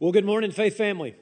Well, good morning, Faith family.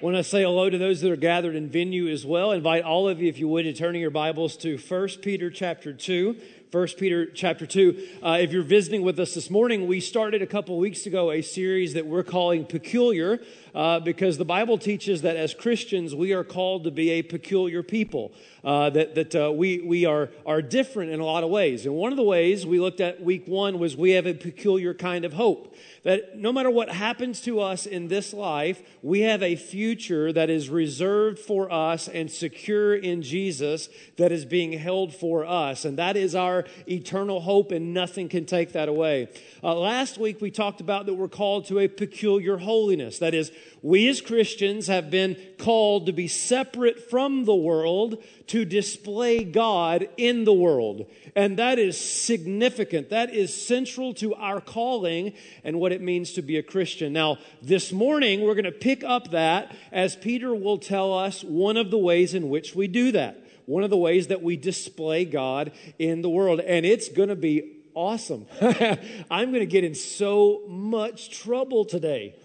Want to say hello to those that are gathered in venue as well. invite all of you, if you would, to turn your Bibles to 1 Peter chapter 2. 1 Peter chapter 2. Uh, if you're visiting with us this morning, we started a couple weeks ago a series that we're calling Peculiar uh, because the Bible teaches that as Christians, we are called to be a peculiar people, uh, that, that uh, we, we are, are different in a lot of ways. And one of the ways we looked at week one was we have a peculiar kind of hope that no matter what happens to us in this life, we have a future that is reserved for us and secure in Jesus that is being held for us. And that is our eternal hope, and nothing can take that away. Uh, last week, we talked about that we're called to a peculiar holiness. That is, we as Christians have been called to be separate from the world to display God in the world. And that is significant. That is central to our calling and what it means to be a Christian. Now, this morning, we're going to pick up that as Peter will tell us one of the ways in which we do that. One of the ways that we display God in the world. And it's going to be awesome. I'm going to get in so much trouble today.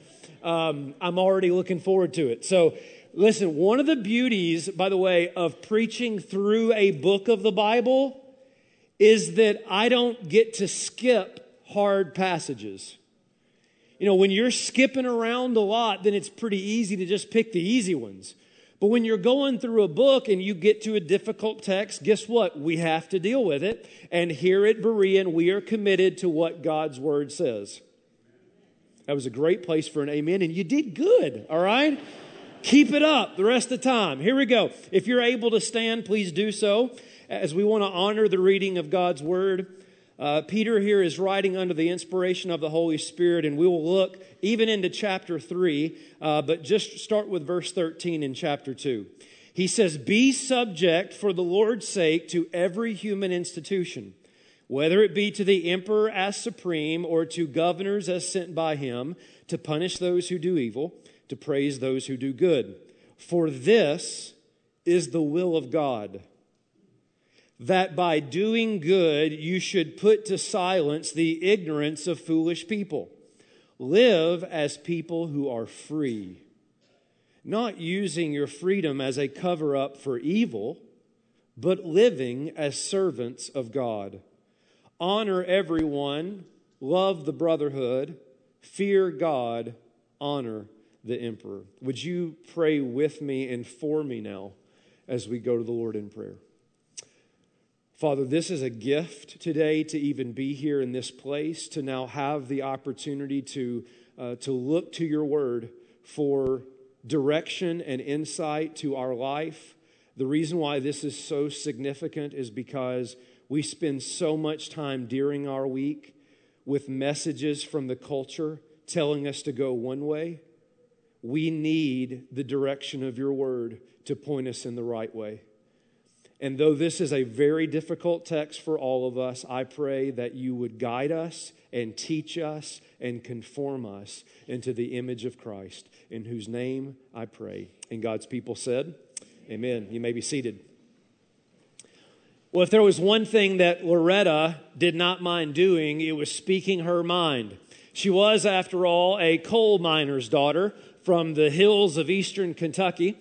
Um, I'm already looking forward to it. So, listen, one of the beauties, by the way, of preaching through a book of the Bible is that I don't get to skip hard passages. You know, when you're skipping around a lot, then it's pretty easy to just pick the easy ones. But when you're going through a book and you get to a difficult text, guess what? We have to deal with it. And here at Berean, we are committed to what God's word says. That was a great place for an amen, and you did good, all right? Keep it up the rest of the time. Here we go. If you're able to stand, please do so as we want to honor the reading of God's word. Uh, Peter here is writing under the inspiration of the Holy Spirit, and we will look even into chapter 3, uh, but just start with verse 13 in chapter 2. He says, Be subject for the Lord's sake to every human institution whether it be to the emperor as supreme or to governors as sent by him, to punish those who do evil, to praise those who do good. For this is the will of God, that by doing good you should put to silence the ignorance of foolish people. Live as people who are free, not using your freedom as a cover up for evil, but living as servants of God honor everyone, love the brotherhood, fear God, honor the emperor. Would you pray with me and for me now as we go to the Lord in prayer? Father, this is a gift today to even be here in this place, to now have the opportunity to, uh, to look to your word for direction and insight to our life. The reason why this is so significant is because we spend so much time during our week with messages from the culture telling us to go one way. We need the direction of your word to point us in the right way. And though this is a very difficult text for all of us, I pray that you would guide us and teach us and conform us into the image of Christ, in whose name I pray. And God's people said, Amen. You may be seated. Well, if there was one thing that Loretta did not mind doing, it was speaking her mind. She was, after all, a coal miner's daughter from the hills of eastern Kentucky.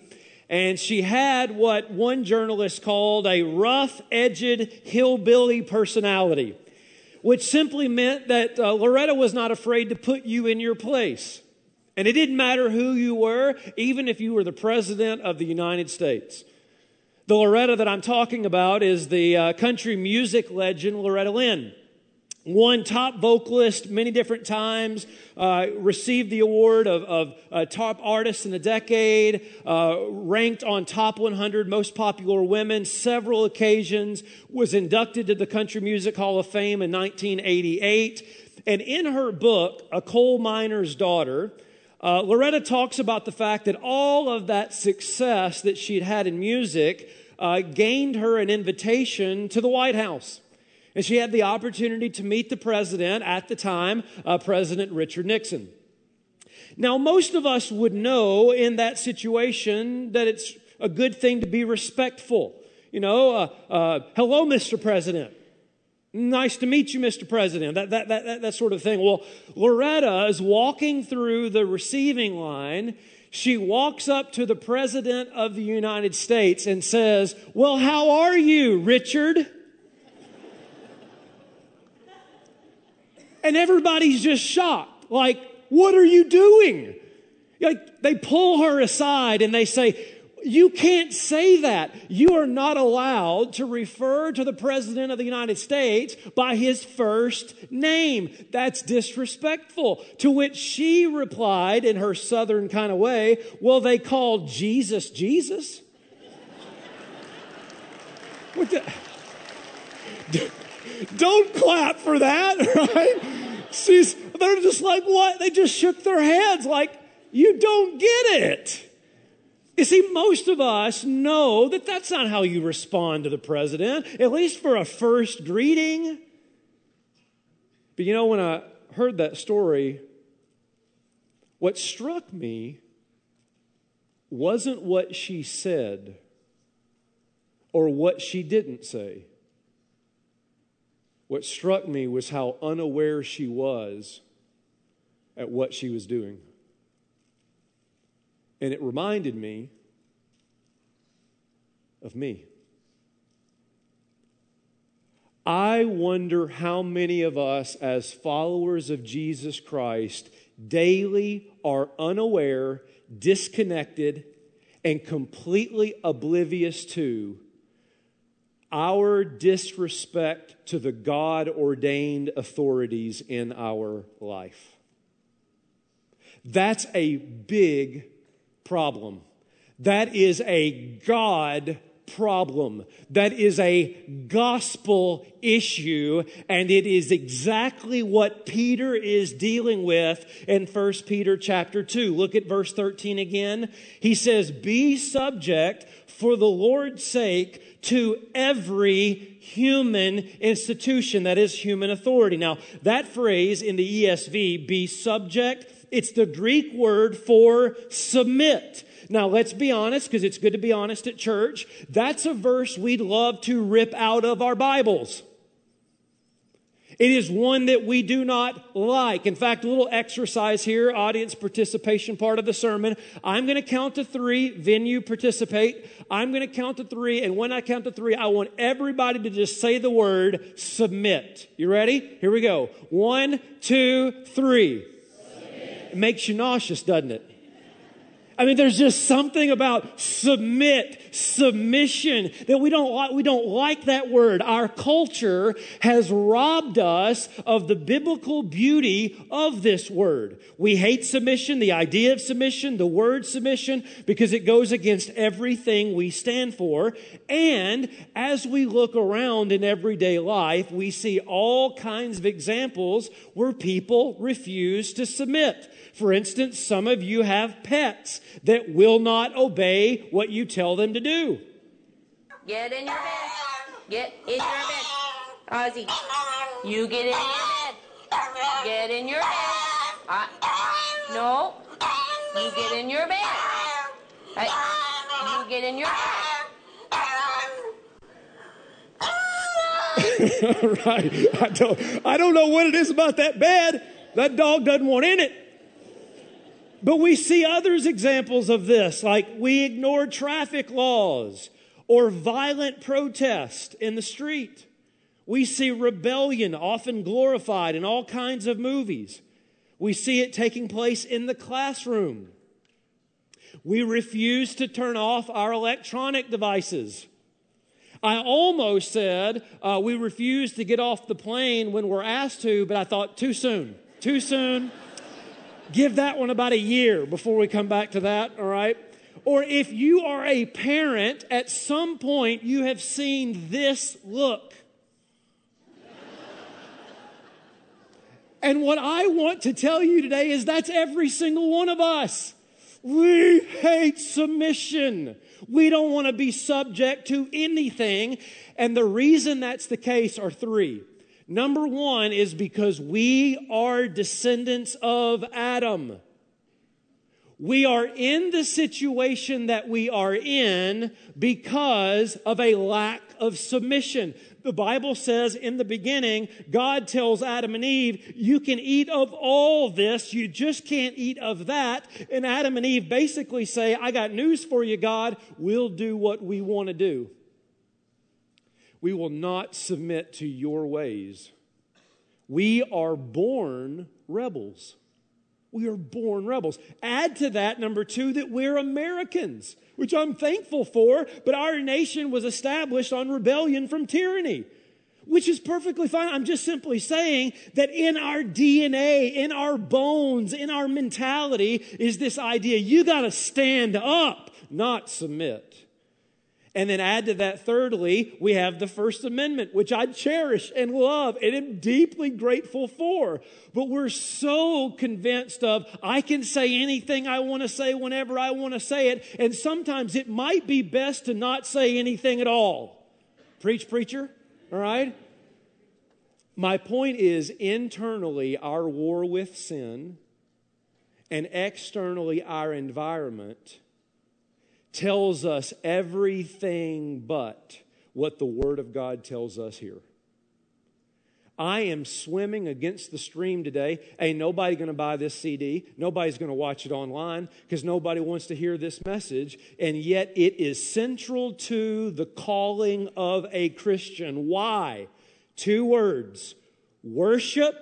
And she had what one journalist called a rough edged hillbilly personality, which simply meant that uh, Loretta was not afraid to put you in your place. And it didn't matter who you were, even if you were the president of the United States. The Loretta that I'm talking about is the uh, country music legend Loretta Lynn. Won top vocalist many different times, uh, received the award of, of uh, top artist in the decade, uh, ranked on top 100 most popular women several occasions, was inducted to the Country Music Hall of Fame in 1988. And in her book, A Coal Miner's Daughter, uh, Loretta talks about the fact that all of that success that she'd had in music uh, gained her an invitation to the White House. And she had the opportunity to meet the president at the time, uh, President Richard Nixon. Now, most of us would know in that situation that it's a good thing to be respectful. You know, uh, uh, hello, Mr. President. Nice to meet you, Mr. President. That, that, that, that, that sort of thing. Well, Loretta is walking through the receiving line. She walks up to the President of the United States and says, Well, how are you, Richard? And everybody's just shocked. Like, what are you doing? Like, they pull her aside and they say, you can't say that. You are not allowed to refer to the President of the United States by his first name. That's disrespectful. To which she replied in her southern kind of way, Well, they called Jesus Jesus. what the? Don't clap for that, right? She's, they're just like, What? They just shook their heads like, You don't get it. You see, most of us know that that's not how you respond to the president, at least for a first greeting. But you know, when I heard that story, what struck me wasn't what she said or what she didn't say. What struck me was how unaware she was at what she was doing. And it reminded me of me. I wonder how many of us, as followers of Jesus Christ, daily are unaware, disconnected, and completely oblivious to our disrespect to the God ordained authorities in our life. That's a big problem. That is a God problem. That is a gospel issue, and it is exactly what Peter is dealing with in 1 Peter chapter 2. Look at verse 13 again. He says, Be subject for the Lord's sake to every human institution, that is human authority. Now, that phrase in the ESV, be subject, it's the Greek word for submit. Now, let's be honest, because it's good to be honest at church. That's a verse we'd love to rip out of our Bibles. It is one that we do not like. In fact, a little exercise here, audience participation part of the sermon. I'm going to count to three, venue participate. I'm going to count to three, and when I count to three, I want everybody to just say the word submit. You ready? Here we go. One, two, three. It makes you nauseous, doesn't it? I mean, there's just something about submit, submission that we don't like. We don't like that word. Our culture has robbed us of the biblical beauty of this word. We hate submission, the idea of submission, the word submission, because it goes against everything we stand for. And as we look around in everyday life, we see all kinds of examples where people refuse to submit. For instance, some of you have pets that will not obey what you tell them to do. Get in your bed. Get in your bed. Ozzy, you get in your bed. Get in your bed. Uh, no. You get in your bed. you get in your bed. right. I don't, I don't know what it is about that bed. That dog doesn't want in it. But we see others examples of this, like we ignore traffic laws or violent protest in the street. We see rebellion often glorified in all kinds of movies. We see it taking place in the classroom. We refuse to turn off our electronic devices. I almost said uh, we refuse to get off the plane when we're asked to, but I thought too soon. Too soon. Give that one about a year before we come back to that, all right? Or if you are a parent, at some point you have seen this look. and what I want to tell you today is that's every single one of us. We hate submission. We don't want to be subject to anything. And the reason that's the case are three. Number one is because we are descendants of Adam. We are in the situation that we are in because of a lack of submission, The Bible says in the beginning, God tells Adam and Eve, You can eat of all this, you just can't eat of that. And Adam and Eve basically say, I got news for you, God. We'll do what we want to do. We will not submit to your ways. We are born rebels. We are born rebels. Add to that, number two, that we're Americans, which I'm thankful for, but our nation was established on rebellion from tyranny, which is perfectly fine. I'm just simply saying that in our DNA, in our bones, in our mentality is this idea you got to stand up, not submit. And then add to that, thirdly, we have the First Amendment, which I cherish and love and am deeply grateful for. But we're so convinced of, I can say anything I want to say whenever I want to say it. And sometimes it might be best to not say anything at all. Preach, preacher. All right? My point is internally, our war with sin, and externally, our environment tells us everything but what the Word of God tells us here. I am swimming against the stream today. Ain't nobody going to buy this CD. Nobody's going to watch it online because nobody wants to hear this message. And yet it is central to the calling of a Christian. Why? Two words worship,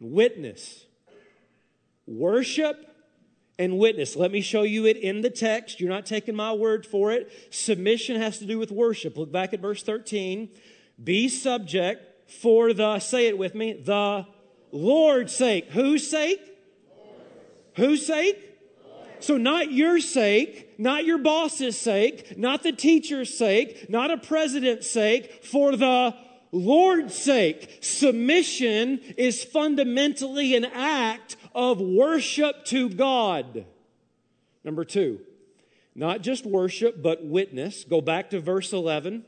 witness. Worship and witness. Let me show you it in the text. You're not taking my word for it. Submission has to do with worship. Look back at verse 13. Be subject for the, say it with me, the Lord's sake. Whose sake? Whose sake? So, not your sake, not your boss's sake, not the teacher's sake, not a president's sake, for the Lord's sake. Submission is fundamentally an act of worship to God. Number two, not just worship, but witness. Go back to verse 11.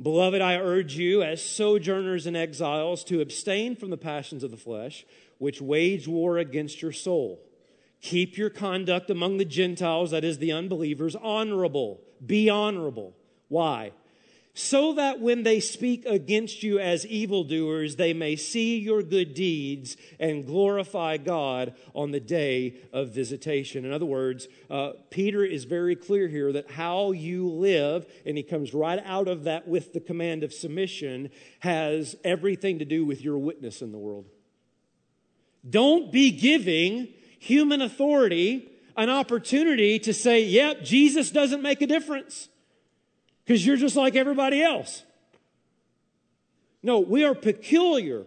Beloved, I urge you, as sojourners and exiles, to abstain from the passions of the flesh, which wage war against your soul. Keep your conduct among the Gentiles, that is, the unbelievers, honorable. Be honorable. Why? So that when they speak against you as evildoers, they may see your good deeds and glorify God on the day of visitation. In other words, uh, Peter is very clear here that how you live, and he comes right out of that with the command of submission, has everything to do with your witness in the world. Don't be giving human authority an opportunity to say, yep, Jesus doesn't make a difference because you're just like everybody else. No, we are peculiar.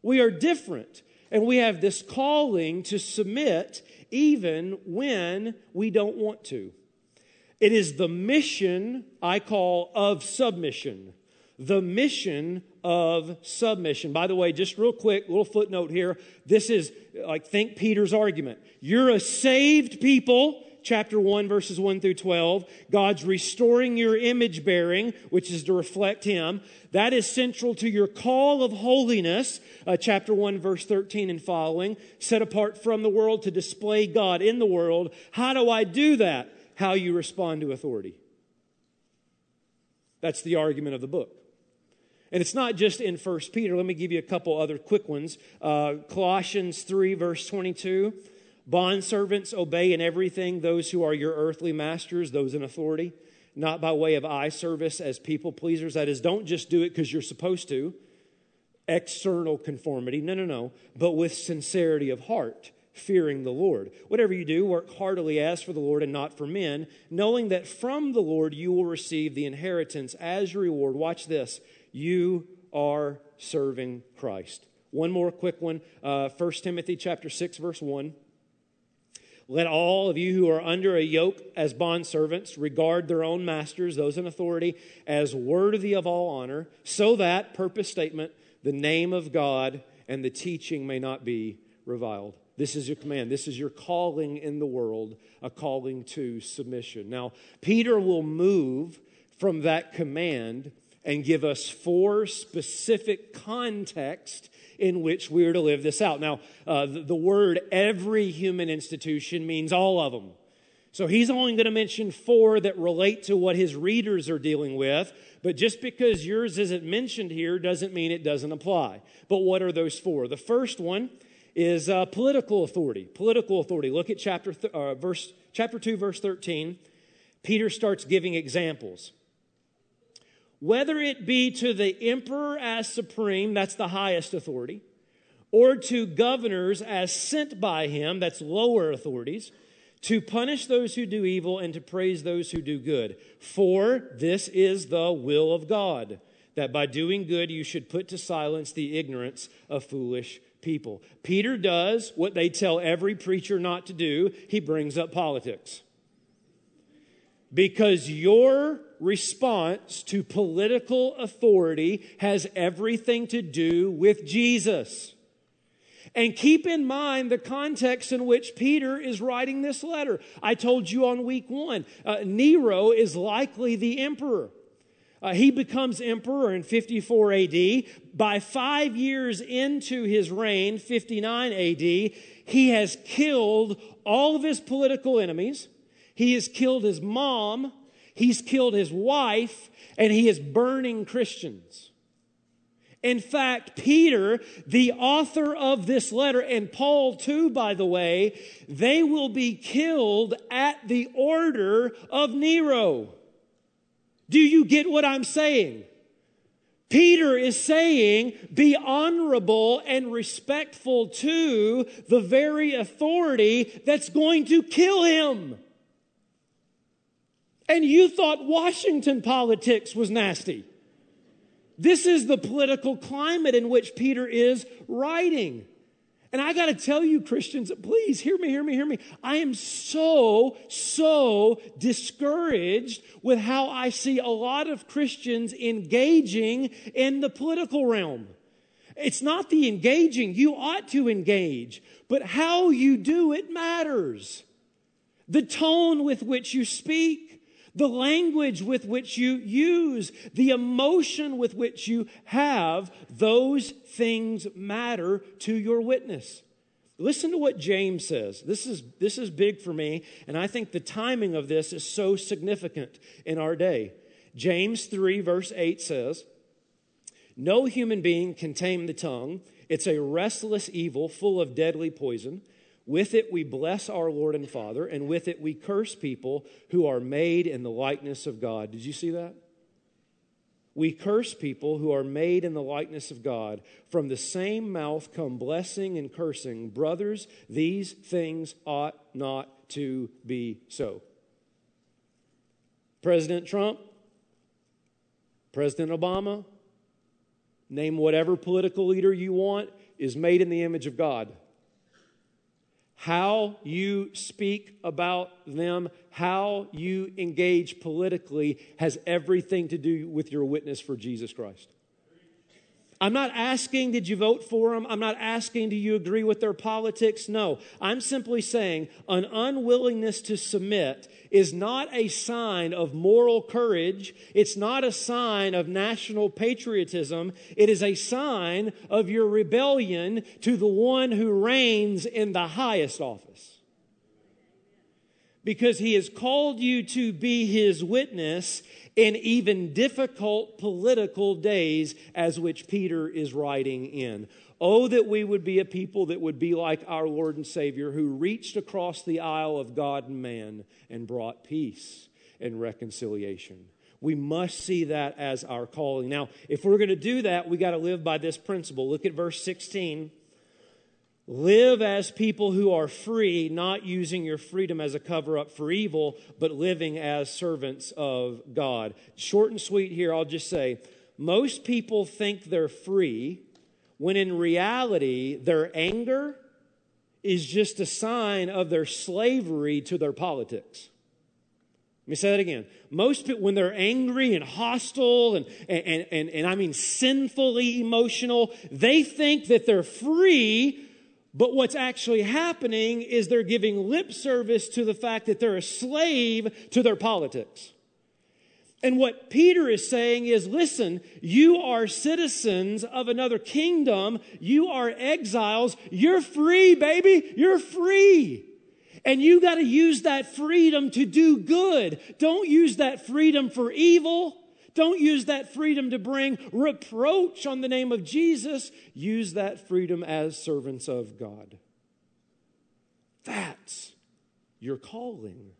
We are different. And we have this calling to submit even when we don't want to. It is the mission I call of submission. The mission of submission. By the way, just real quick, little footnote here. This is like, think Peter's argument. You're a saved people chapter 1, verses 1 through 12. God's restoring your image bearing, which is to reflect Him. That is central to your call of holiness, uh, chapter 1, verse 13 and following. Set apart from the world to display God in the world. How do I do that? How you respond to authority. That's the argument of the book. And it's not just in First Peter. Let me give you a couple other quick ones. Uh, Colossians 3, verse 22. Bondservants, obey in everything those who are your earthly masters, those in authority, not by way of eye service as people pleasers. That is, don't just do it because you're supposed to, external conformity. No, no, no. But with sincerity of heart, fearing the Lord. Whatever you do, work heartily as for the Lord and not for men, knowing that from the Lord you will receive the inheritance as your reward. Watch this. You are serving Christ. One more quick one. Uh, 1 Timothy chapter 6, verse 1. Let all of you who are under a yoke as bondservants regard their own masters, those in authority, as worthy of all honor, so that, purpose statement, the name of God and the teaching may not be reviled. This is your command. This is your calling in the world, a calling to submission. Now, Peter will move from that command and give us four specific context in which we are to live this out. Now, uh, the, the word every human institution means all of them. So he's only going to mention four that relate to what his readers are dealing with. But just because yours isn't mentioned here doesn't mean it doesn't apply. But what are those four? The first one is uh, political authority. Political authority. Look at chapter th- uh, verse chapter two, verse thirteen. Peter starts giving examples. Whether it be to the emperor as supreme, that's the highest authority, or to governors as sent by him, that's lower authorities to punish those who do evil and to praise those who do good. For this is the will of God, that by doing good you should put to silence the ignorance of foolish people. Peter does what they tell every preacher not to do he brings up politics. Because your response to political authority has everything to do with Jesus. And keep in mind the context in which Peter is writing this letter. I told you on week one, uh, Nero is likely the emperor. Uh, he becomes emperor in 54 AD. By five years into his reign, 59 AD, he has killed all of his political enemies. He has killed his mom. He's killed his wife. And he is burning Christians. In fact, Peter, the author of this letter, and Paul too, by the way, they will be killed at the order of Nero. Do you get what I'm saying? Peter is saying, be honorable and respectful to the very authority that's going to kill him. And you thought Washington politics was nasty. This is the political climate in which Peter is writing. And I got to tell you, Christians, please hear me, hear me, hear me. I am so, so discouraged with how I see a lot of Christians engaging in the political realm. It's not the engaging, you ought to engage, but how you do it matters. The tone with which you speak, the language with which you use, the emotion with which you have, those things matter to your witness. Listen to what James says. This is, this is big for me, and I think the timing of this is so significant in our day. James 3, verse 8 says, No human being can tame the tongue. It's a restless evil full of deadly poison. With it we bless our Lord and Father, and with it we curse people who are made in the likeness of God. Did you see that? We curse people who are made in the likeness of God. From the same mouth come blessing and cursing. Brothers, these things ought not to be so. President Trump, President Obama, name whatever political leader you want, is made in the image of God. How you speak about them, how you engage politically has everything to do with your witness for Jesus Christ. I'm not asking, did you vote for them? I'm not asking, do you agree with their politics? No. I'm simply saying an unwillingness to submit is not a sign of moral courage. It's not a sign of national patriotism. It is a sign of your rebellion to the one who reigns in the highest office because he has called you to be his witness in even difficult political days as which Peter is writing in. Oh, that we would be a people that would be like our Lord and Savior who reached across the aisle of God and man and brought peace and reconciliation. We must see that as our calling. Now, if we're going to do that, we got to live by this principle. Look at verse 16. Live as people who are free, not using your freedom as a cover up for evil, but living as servants of God. Short and sweet here, I'll just say most people think they're free when in reality, their anger is just a sign of their slavery to their politics. Let me say that again. Most people, when they're angry and hostile and, and, and, and, I mean sinfully emotional, they think that they're free but what's actually happening is they're giving lip service to the fact that they're a slave to their politics. And what Peter is saying is listen, you are citizens of another kingdom. You are exiles. You're free, baby. You're free. And you got to use that freedom to do good. Don't use that freedom for evil. Don't use that freedom to bring reproach on the name of Jesus. Use that freedom as servants of God. That's your calling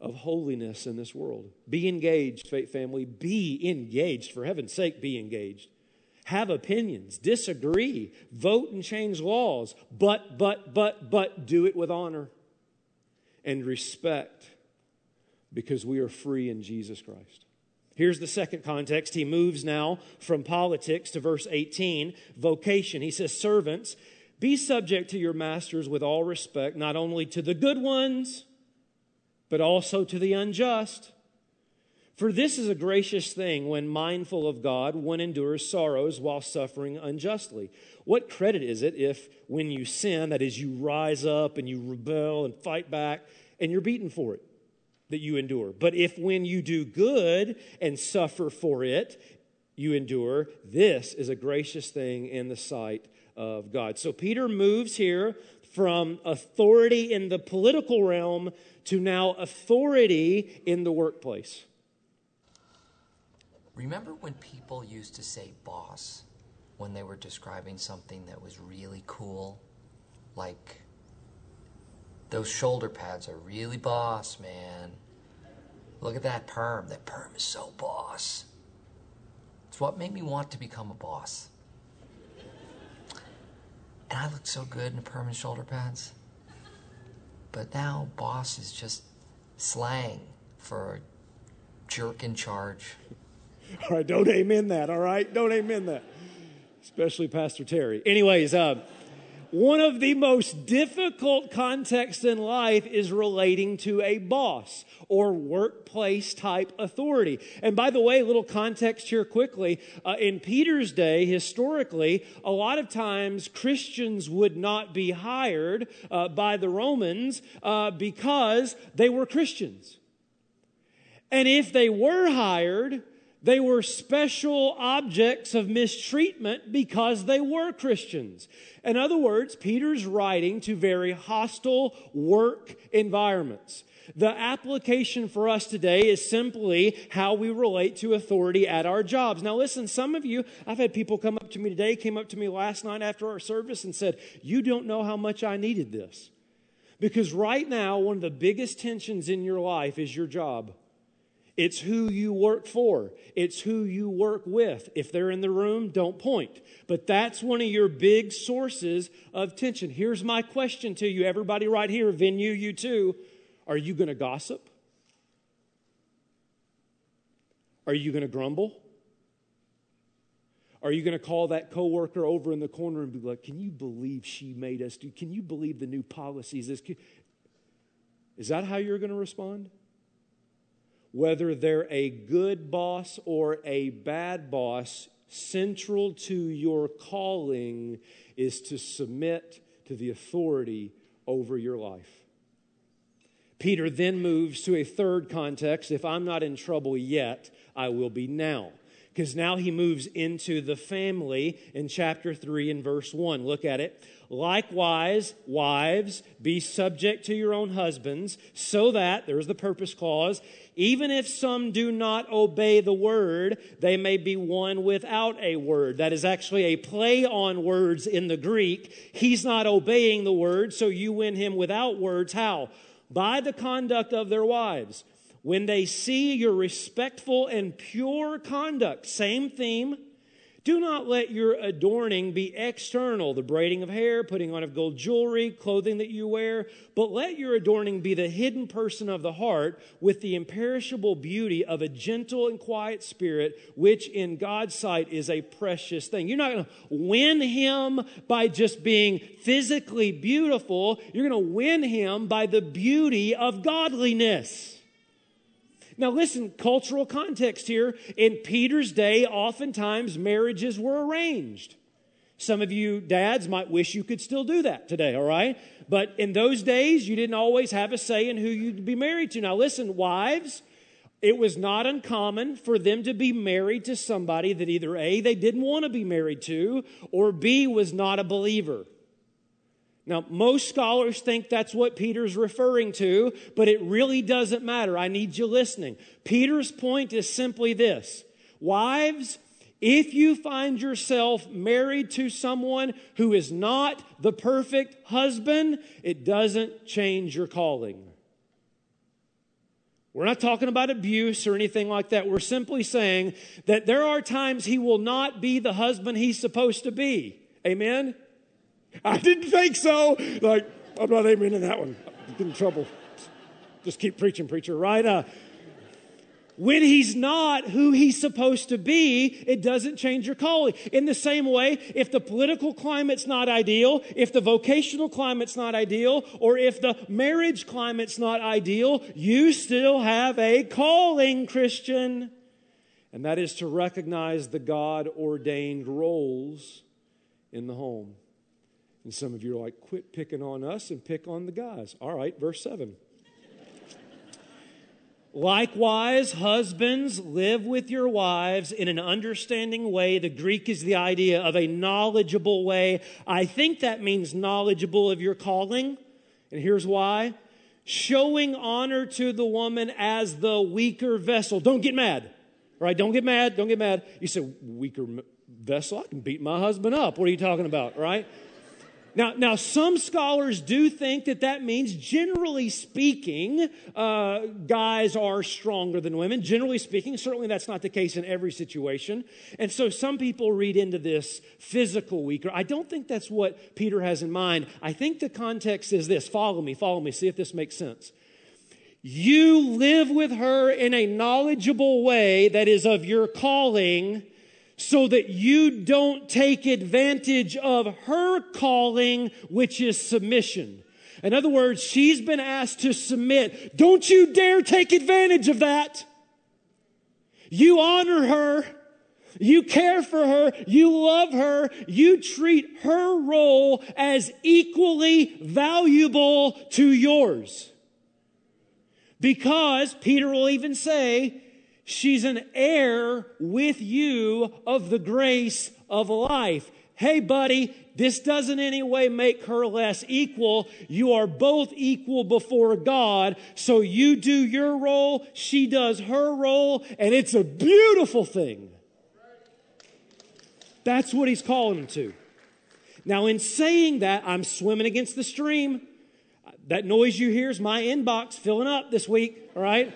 of holiness in this world. Be engaged, faith family. Be engaged. For heaven's sake, be engaged. Have opinions, disagree, vote and change laws, but, but, but, but do it with honor and respect because we are free in Jesus Christ. Here's the second context. He moves now from politics to verse 18, vocation. He says, Servants, be subject to your masters with all respect, not only to the good ones, but also to the unjust. For this is a gracious thing when mindful of God, one endures sorrows while suffering unjustly. What credit is it if, when you sin, that is, you rise up and you rebel and fight back, and you're beaten for it, that you endure? But if, when you do good and suffer for it, you endure, this is a gracious thing in the sight of God. So Peter moves here from authority in the political realm to now authority in the workplace. Remember when people used to say boss when they were describing something that was really cool? Like, those shoulder pads are really boss, man. Look at that perm. That perm is so boss. It's what made me want to become a boss. And I looked so good in the perm and shoulder pads. But now boss is just slang for jerk in charge. All right, don't amen that, all right? Don't amen that. Especially Pastor Terry. Anyways, uh, one of the most difficult contexts in life is relating to a boss or workplace type authority. And by the way, a little context here quickly. Uh, in Peter's day, historically, a lot of times Christians would not be hired uh, by the Romans uh, because they were Christians. And if they were hired, they were special objects of mistreatment because they were Christians. In other words, Peter's writing to very hostile work environments. The application for us today is simply how we relate to authority at our jobs. Now, listen, some of you, I've had people come up to me today, came up to me last night after our service and said, You don't know how much I needed this. Because right now, one of the biggest tensions in your life is your job. It's who you work for. It's who you work with. If they're in the room, don't point. But that's one of your big sources of tension. Here's my question to you, everybody right here, venue, you too. Are you going to gossip? Are you going to grumble? Are you going to call that coworker over in the corner and be like, "Can you believe she made us do? Can you believe the new policies? Is that how you're going to respond? Whether they're a good boss or a bad boss, central to your calling is to submit to the authority over your life. Peter then moves to a third context. If I'm not in trouble yet, I will be now because now he moves into the family in chapter 3 and verse 1. Look at it. Likewise, wives, be subject to your own husbands, so that, there's the purpose clause, even if some do not obey the word, they may be won without a word. That is actually a play on words in the Greek. He's not obeying the word, so you win him without words. How? By the conduct of their wives when they see your respectful and pure conduct, same theme, do not let your adorning be external, the braiding of hair, putting on of gold jewelry, clothing that you wear, but let your adorning be the hidden person of the heart with the imperishable beauty of a gentle and quiet spirit, which in God's sight is a precious thing. You're not going to win him by just being physically beautiful. You're going to win him by the beauty of godliness. Now, listen, cultural context here. In Peter's day, oftentimes marriages were arranged. Some of you dads might wish you could still do that today, all right? But in those days, you didn't always have a say in who you'd be married to. Now, listen, wives, it was not uncommon for them to be married to somebody that either A, they didn't want to be married to, or B, was not a believer. Now, most scholars think that's what Peter's referring to, but it really doesn't matter. I need you listening. Peter's point is simply this Wives, if you find yourself married to someone who is not the perfect husband, it doesn't change your calling. We're not talking about abuse or anything like that. We're simply saying that there are times he will not be the husband he's supposed to be. Amen? I didn't think so. Like, I'm not aiming in that one. Getting in trouble. Just keep preaching, preacher, right? Uh, when he's not who he's supposed to be, it doesn't change your calling. In the same way, if the political climate's not ideal, if the vocational climate's not ideal, or if the marriage climate's not ideal, you still have a calling, Christian. And that is to recognize the God ordained roles in the home. And some of you are like, quit picking on us and pick on the guys. All right, verse 7. Likewise, husbands, live with your wives in an understanding way. The Greek is the idea of a knowledgeable way. I think that means knowledgeable of your calling. And here's why showing honor to the woman as the weaker vessel. Don't get mad, right? Don't get mad. Don't get mad. You say, weaker vessel? I can beat my husband up. What are you talking about, right? Now, now, some scholars do think that that means, generally speaking, uh, guys are stronger than women. Generally speaking, certainly that's not the case in every situation. And so some people read into this physical weaker. I don't think that's what Peter has in mind. I think the context is this follow me, follow me, see if this makes sense. You live with her in a knowledgeable way that is of your calling so that you don't take advantage of her calling, which is submission. In other words, she's been asked to submit. Don't you dare take advantage of that. You honor her. You care for her. You love her. You treat her role as equally valuable to yours. Because Peter will even say, She's an heir with you of the grace of life. Hey, buddy, this doesn't in any way make her less equal. You are both equal before God. So you do your role, she does her role, and it's a beautiful thing. That's what he's calling them to. Now, in saying that, I'm swimming against the stream. That noise you hear is my inbox filling up this week, all right?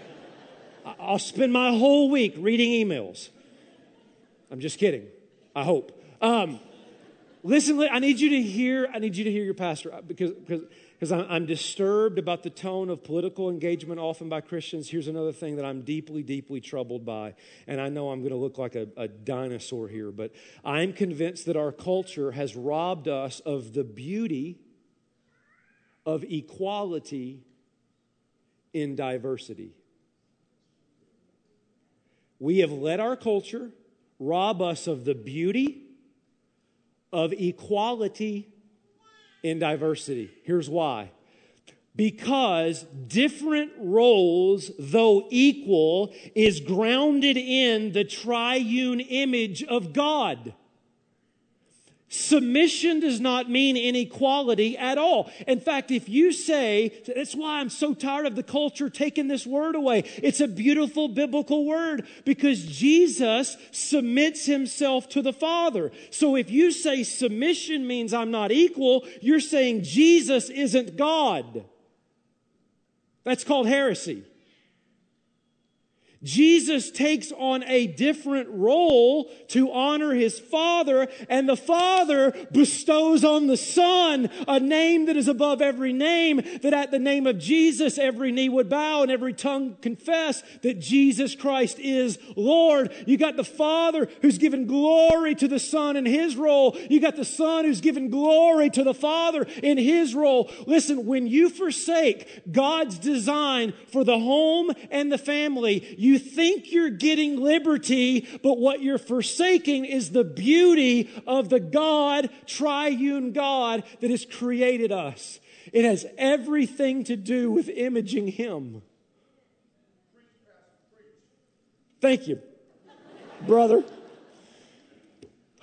I'll spend my whole week reading emails. I'm just kidding. I hope. Um, listen, I need you to hear. I need you to hear your pastor uh, because because because I'm disturbed about the tone of political engagement often by Christians. Here's another thing that I'm deeply, deeply troubled by, and I know I'm going to look like a, a dinosaur here, but I'm convinced that our culture has robbed us of the beauty of equality in diversity. We have let our culture rob us of the beauty of equality in diversity. Here's why. Because different roles, though equal, is grounded in the triune image of God. Submission does not mean inequality at all. In fact, if you say, that's why I'm so tired of the culture taking this word away. It's a beautiful biblical word because Jesus submits himself to the Father. So if you say submission means I'm not equal, you're saying Jesus isn't God. That's called heresy. Jesus takes on a different role to honor his Father, and the Father bestows on the Son a name that is above every name, that at the name of Jesus every knee would bow and every tongue confess that Jesus Christ is Lord. You got the Father who's given glory to the Son in his role. You got the Son who's given glory to the Father in his role. Listen, when you forsake God's design for the home and the family, you you think you're getting liberty, but what you're forsaking is the beauty of the God, triune God that has created us. It has everything to do with imaging Him. Thank you, brother.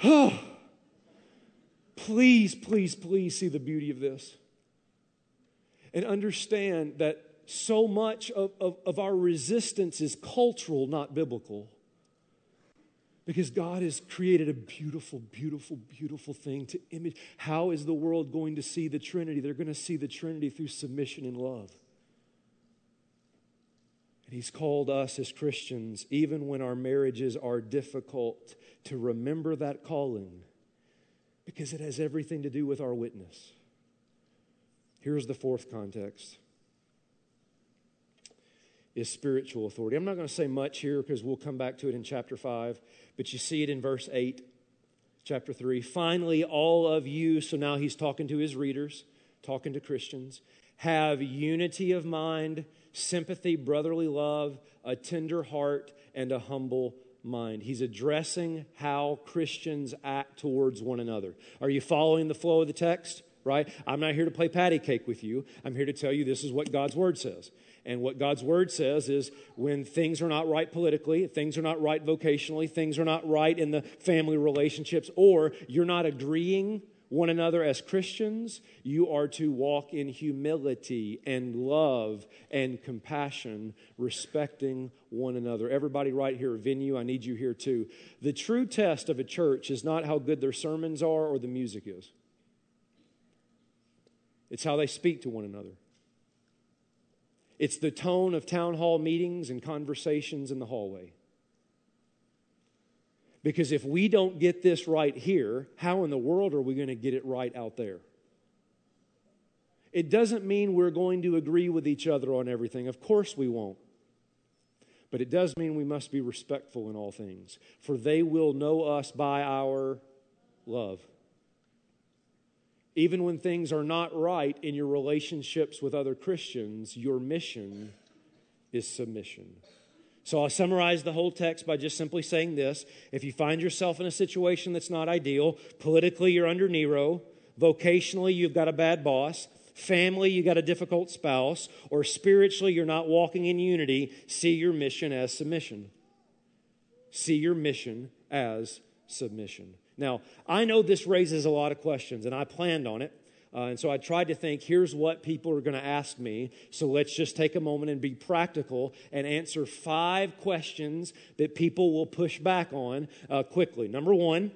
Oh, please, please, please see the beauty of this. and understand that so much of, of, of our resistance is cultural, not biblical. Because God has created a beautiful, beautiful, beautiful thing to image. How is the world going to see the Trinity? They're going to see the Trinity through submission and love. And He's called us as Christians, even when our marriages are difficult, to remember that calling because it has everything to do with our witness. Here's the fourth context is spiritual authority. I'm not going to say much here because we'll come back to it in chapter 5, but you see it in verse 8, chapter 3. Finally, all of you, so now he's talking to his readers, talking to Christians, have unity of mind, sympathy, brotherly love, a tender heart, and a humble mind. He's addressing how Christians act towards one another. Are you following the flow of the text? Right? I'm not here to play patty cake with you. I'm here to tell you this is what God's word says. And what God's word says is when things are not right politically, things are not right vocationally, things are not right in the family relationships, or you're not agreeing one another as Christians, you are to walk in humility and love and compassion, respecting one another. Everybody, right here, venue, I need you here too. The true test of a church is not how good their sermons are or the music is, it's how they speak to one another. It's the tone of town hall meetings and conversations in the hallway. Because if we don't get this right here, how in the world are we going to get it right out there? It doesn't mean we're going to agree with each other on everything. Of course we won't. But it does mean we must be respectful in all things, for they will know us by our love even when things are not right in your relationships with other Christians, your mission is submission. So I'll summarize the whole text by just simply saying this. If you find yourself in a situation that's not ideal, politically, you're under Nero, vocationally, you've got a bad boss, family, you got a difficult spouse, or spiritually, you're not walking in unity, see your mission as submission. See your mission as submission. Now, I know this raises a lot of questions, and I planned on it. Uh, and so I tried to think here's what people are going to ask me. So let's just take a moment and be practical and answer five questions that people will push back on uh, quickly. Number one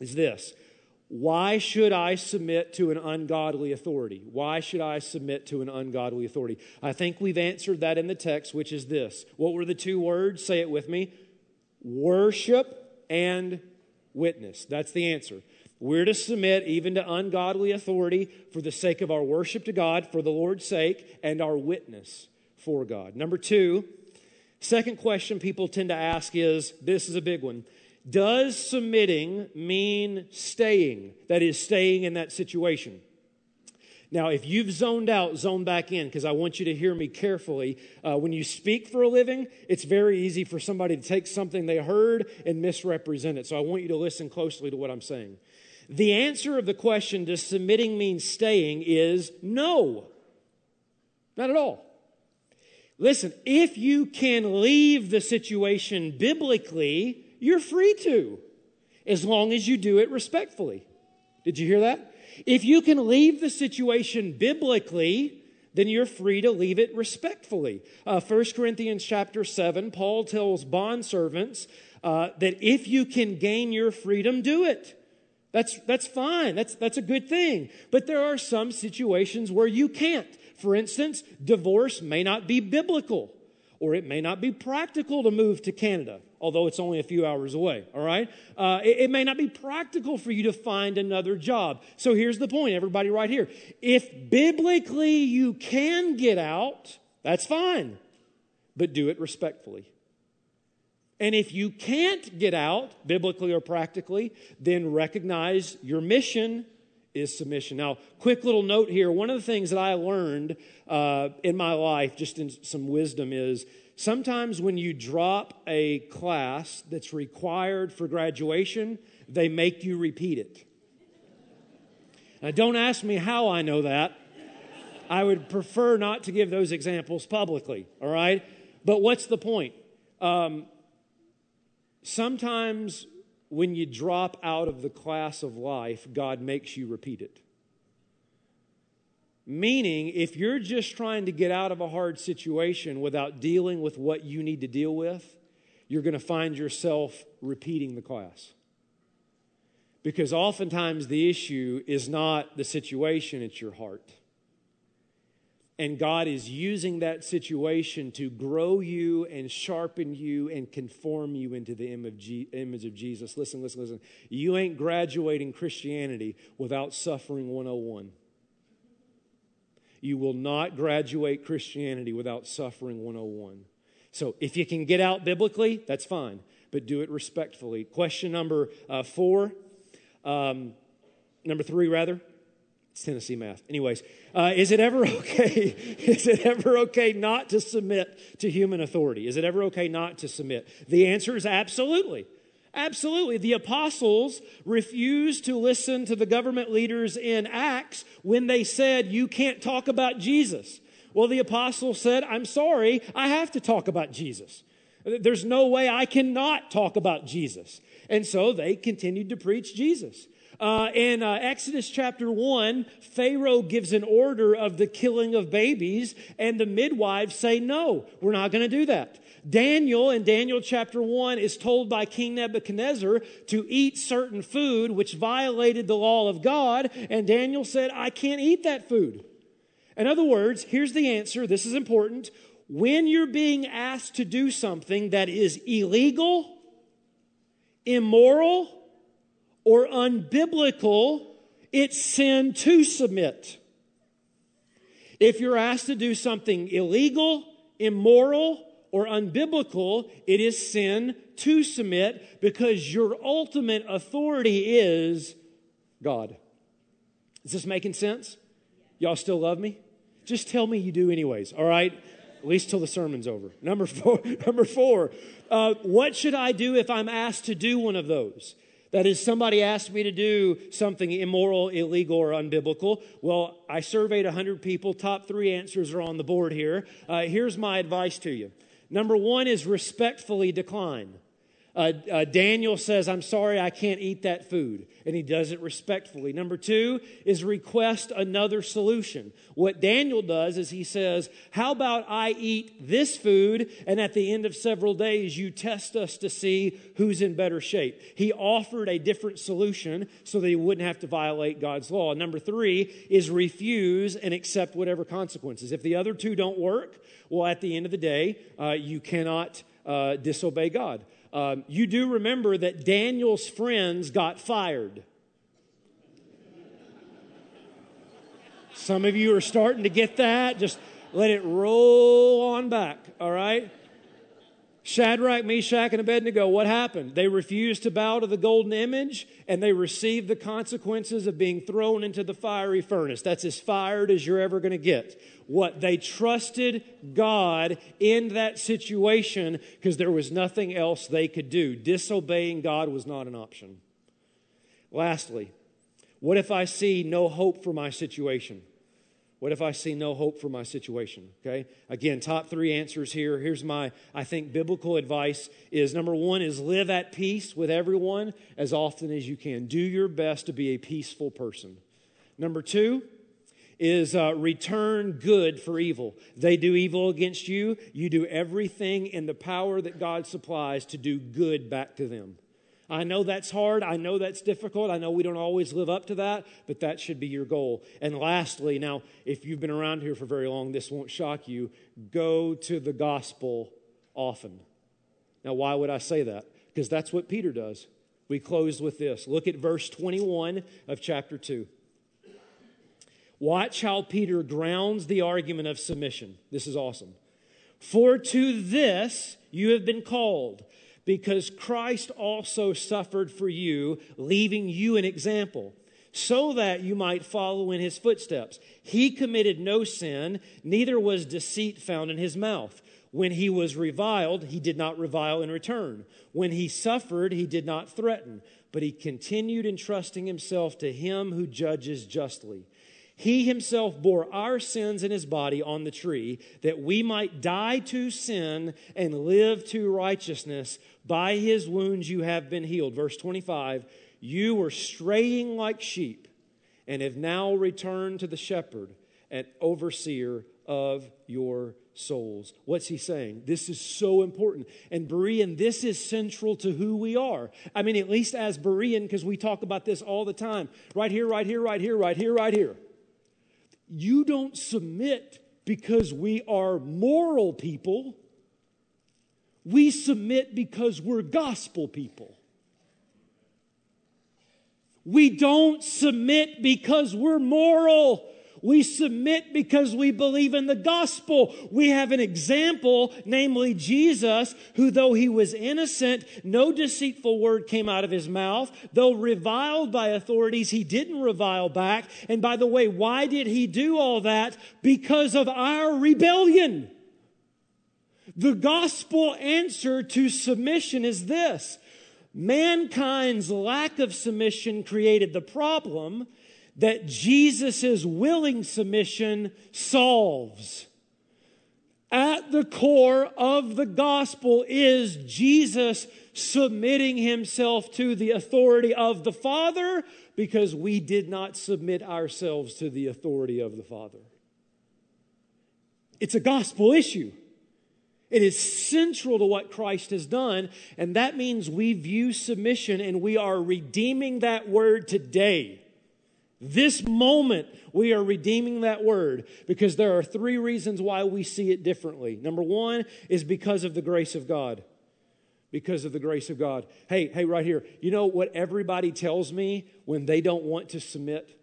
is this Why should I submit to an ungodly authority? Why should I submit to an ungodly authority? I think we've answered that in the text, which is this. What were the two words? Say it with me worship and witness. That's the answer. We're to submit even to ungodly authority for the sake of our worship to God, for the Lord's sake, and our witness for God. Number two, second question people tend to ask is this is a big one. Does submitting mean staying? That is, staying in that situation. Now, if you've zoned out, zone back in because I want you to hear me carefully. Uh, when you speak for a living, it's very easy for somebody to take something they heard and misrepresent it. So I want you to listen closely to what I'm saying. The answer of the question, does submitting mean staying, is no. Not at all. Listen, if you can leave the situation biblically, you're free to, as long as you do it respectfully. Did you hear that? If you can leave the situation biblically, then you're free to leave it respectfully. Uh, 1 Corinthians chapter 7, Paul tells bondservants uh, that if you can gain your freedom, do it. That's, that's fine. That's, that's a good thing. But there are some situations where you can't. For instance, divorce may not be biblical, or it may not be practical to move to Canada although it's only a few hours away, all right? Uh, it, it may not be practical for you to find another job. So here's the point, everybody, right here. If biblically you can get out, that's fine, but do it respectfully. And if you can't get out, biblically or practically, then recognize your mission is submission. Now, quick little note here. One of the things that I learned uh, in my life, just in some wisdom, is Sometimes when you drop a class that's required for graduation, they make you repeat it. Now, don't ask me how I know that. I would prefer not to give those examples publicly, all right? But what's the point? Um, sometimes when you drop out of the class of life, God makes you repeat it. Meaning, if you're just trying to get out of a hard situation without dealing with what you need to deal with, you're going to find yourself repeating the class. Because oftentimes the issue is not the situation, it's your heart. And God is using that situation to grow you and sharpen you and conform you into the image of Jesus. Listen, listen, listen. You ain't graduating Christianity without suffering 101. You will not graduate Christianity without suffering 101. So if you can get out biblically, that's fine, but do it respectfully. Question number uh, four, um, number three, rather. It's Tennessee math. Anyways, uh, is it ever okay? is it ever okay not to submit to human authority? Is it ever okay not to submit? The answer is absolutely. Absolutely. The apostles refused to listen to the government leaders in Acts when they said, You can't talk about Jesus. Well, the apostles said, I'm sorry, I have to talk about Jesus. There's no way I cannot talk about Jesus. And so they continued to preach Jesus. Uh, in uh, Exodus chapter 1, Pharaoh gives an order of the killing of babies, and the midwives say, No, we're not going to do that. Daniel in Daniel chapter 1 is told by King Nebuchadnezzar to eat certain food which violated the law of God, and Daniel said, I can't eat that food. In other words, here's the answer this is important. When you're being asked to do something that is illegal, immoral, or unbiblical, it's sin to submit. If you're asked to do something illegal, immoral, or unbiblical, it is sin to submit because your ultimate authority is God. Is this making sense? Y'all still love me? Just tell me you do, anyways, all right? At least till the sermon's over. Number four, number four uh, what should I do if I'm asked to do one of those? That is, somebody asked me to do something immoral, illegal, or unbiblical. Well, I surveyed 100 people. Top three answers are on the board here. Uh, here's my advice to you. Number one is respectfully decline. Uh, uh, Daniel says, I'm sorry, I can't eat that food. And he does it respectfully. Number two is request another solution. What Daniel does is he says, How about I eat this food, and at the end of several days, you test us to see who's in better shape? He offered a different solution so that he wouldn't have to violate God's law. Number three is refuse and accept whatever consequences. If the other two don't work, well, at the end of the day, uh, you cannot uh, disobey God. Um, you do remember that Daniel's friends got fired. Some of you are starting to get that. Just let it roll on back, all right? Shadrach, Meshach, and Abednego, what happened? They refused to bow to the golden image and they received the consequences of being thrown into the fiery furnace. That's as fired as you're ever going to get. What they trusted God in that situation because there was nothing else they could do. Disobeying God was not an option. Lastly, what if I see no hope for my situation? What if I see no hope for my situation? Okay. Again, top three answers here. Here's my, I think, biblical advice is number one is live at peace with everyone as often as you can. Do your best to be a peaceful person. Number two is uh, return good for evil. They do evil against you. You do everything in the power that God supplies to do good back to them. I know that's hard. I know that's difficult. I know we don't always live up to that, but that should be your goal. And lastly, now, if you've been around here for very long, this won't shock you. Go to the gospel often. Now, why would I say that? Because that's what Peter does. We close with this. Look at verse 21 of chapter 2. Watch how Peter grounds the argument of submission. This is awesome. For to this you have been called because Christ also suffered for you, leaving you an example, so that you might follow in his footsteps. He committed no sin, neither was deceit found in his mouth. When he was reviled, he did not revile in return. When he suffered, he did not threaten, but he continued entrusting himself to him who judges justly. He himself bore our sins in his body on the tree, that we might die to sin and live to righteousness. By his wounds you have been healed. Verse 25 You were straying like sheep and have now returned to the shepherd and overseer of your souls. What's he saying? This is so important. And Berean, this is central to who we are. I mean, at least as Berean, because we talk about this all the time. Right here, right here, right here, right here, right here. You don't submit because we are moral people. We submit because we're gospel people. We don't submit because we're moral. We submit because we believe in the gospel. We have an example, namely Jesus, who though he was innocent, no deceitful word came out of his mouth. Though reviled by authorities, he didn't revile back. And by the way, why did he do all that? Because of our rebellion. The gospel answer to submission is this. Mankind's lack of submission created the problem that Jesus' willing submission solves. At the core of the gospel is Jesus submitting himself to the authority of the Father because we did not submit ourselves to the authority of the Father. It's a gospel issue. It is central to what Christ has done, and that means we view submission and we are redeeming that word today. This moment, we are redeeming that word because there are three reasons why we see it differently. Number one is because of the grace of God. Because of the grace of God. Hey, hey, right here. You know what everybody tells me when they don't want to submit?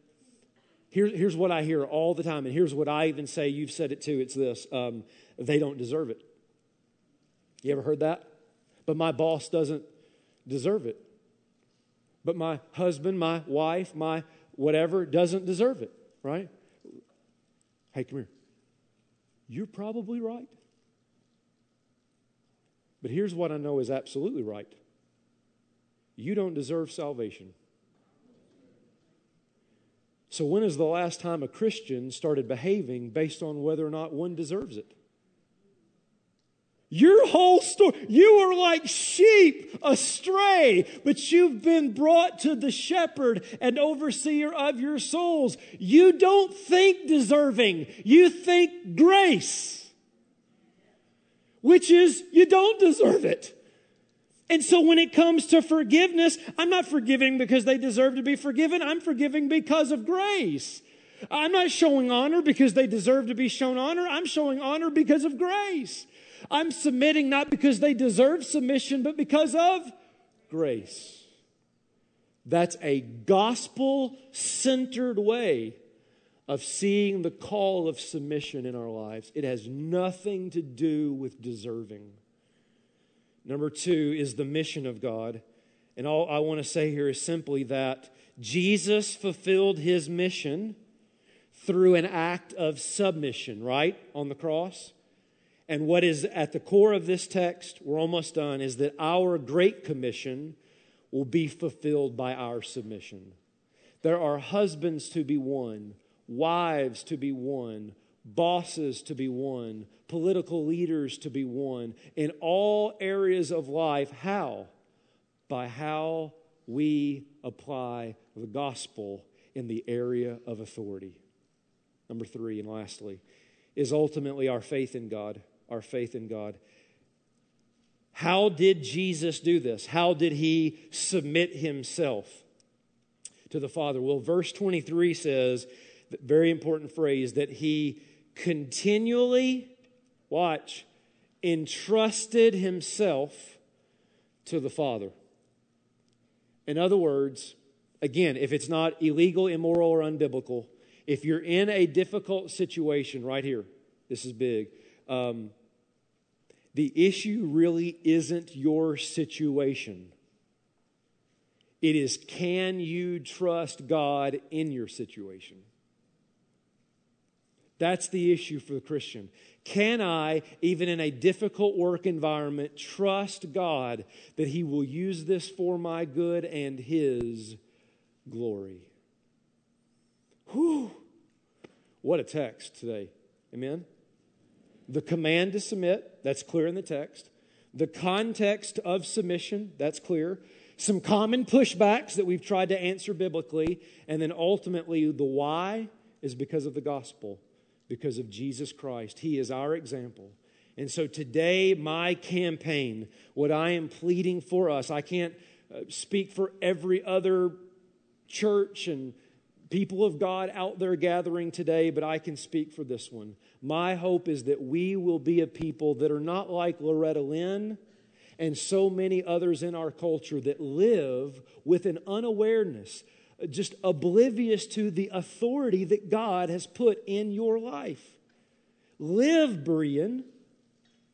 Here, here's what I hear all the time, and here's what I even say. You've said it too. It's this um, they don't deserve it. You ever heard that? But my boss doesn't deserve it. But my husband, my wife, my whatever doesn't deserve it, right? Hey, come here. You're probably right. But here's what I know is absolutely right you don't deserve salvation. So, when is the last time a Christian started behaving based on whether or not one deserves it? Your whole story, you are like sheep astray, but you've been brought to the shepherd and overseer of your souls. You don't think deserving, you think grace, which is you don't deserve it. And so when it comes to forgiveness, I'm not forgiving because they deserve to be forgiven. I'm forgiving because of grace. I'm not showing honor because they deserve to be shown honor. I'm showing honor because of grace. I'm submitting not because they deserve submission, but because of grace. That's a gospel centered way of seeing the call of submission in our lives. It has nothing to do with deserving. Number two is the mission of God. And all I want to say here is simply that Jesus fulfilled his mission through an act of submission, right? On the cross. And what is at the core of this text, we're almost done, is that our Great Commission will be fulfilled by our submission. There are husbands to be won, wives to be won, bosses to be won, political leaders to be won in all areas of life. How? By how we apply the gospel in the area of authority. Number three, and lastly, is ultimately our faith in God our faith in God. How did Jesus do this? How did he submit himself to the Father? Well, verse 23 says, very important phrase, that he continually, watch, entrusted himself to the Father. In other words, again, if it's not illegal, immoral, or unbiblical, if you're in a difficult situation right here, this is big um, the issue really isn't your situation. It is can you trust God in your situation? That's the issue for the Christian. Can I, even in a difficult work environment, trust God that He will use this for my good and His glory? Whew. What a text today. Amen? The command to submit, that's clear in the text. The context of submission, that's clear. Some common pushbacks that we've tried to answer biblically. And then ultimately, the why is because of the gospel. because of Jesus Christ. He is our example. And so today, my campaign, what I am pleading for us, I can't uh, speak for every other church and people of God out there gathering today, but I can speak for this one. My hope is that we will be a people that are not like Loretta Lynn and so many others in our culture that live with an unawareness, just oblivious to the authority that God has put in your life. Live, Berean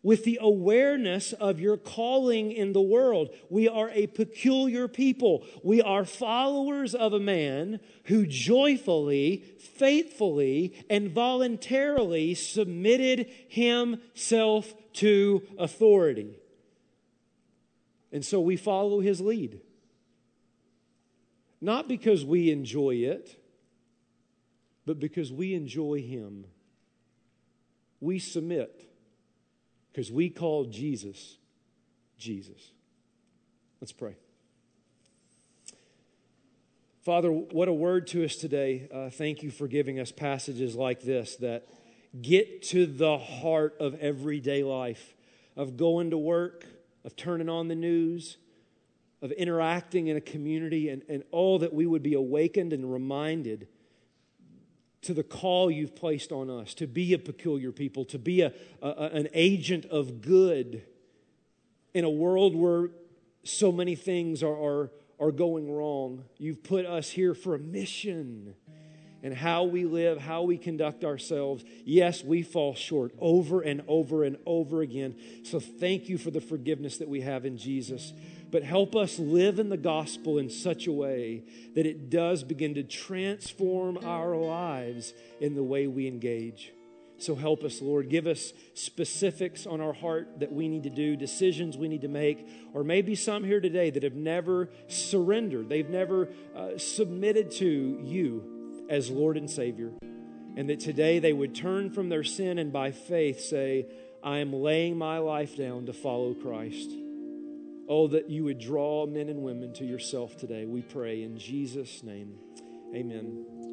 with the awareness of your calling in the world. We are a peculiar people. We are followers of a man who joyfully, faithfully, and voluntarily submitted himself to authority. And so we follow his lead. Not because we enjoy it, but because we enjoy him. We submit because we call Jesus Jesus. Let's pray. Father, what a word to us today. Uh, thank you for giving us passages like this that get to the heart of everyday life, of going to work, of turning on the news, of interacting in a community, and, and all that we would be awakened and reminded to the call you've placed on us to be a peculiar people, to be a, a, an agent of good in a world where so many things are, are, are going wrong. You've put us here for a mission and how we live, how we conduct ourselves. Yes, we fall short over and over and over again. So thank you for the forgiveness that we have in Jesus but help us live in the gospel in such a way that it does begin to transform our lives in the way we engage. So help us, Lord. Give us specifics on our heart that we need to do, decisions we need to make, or maybe some here today that have never surrendered, they've never uh, submitted to you as Lord and Savior. And that today they would turn from their sin and by faith say, I am laying my life down to follow Christ. Oh, that you would draw men and women to yourself today. We pray in Jesus' name. Amen.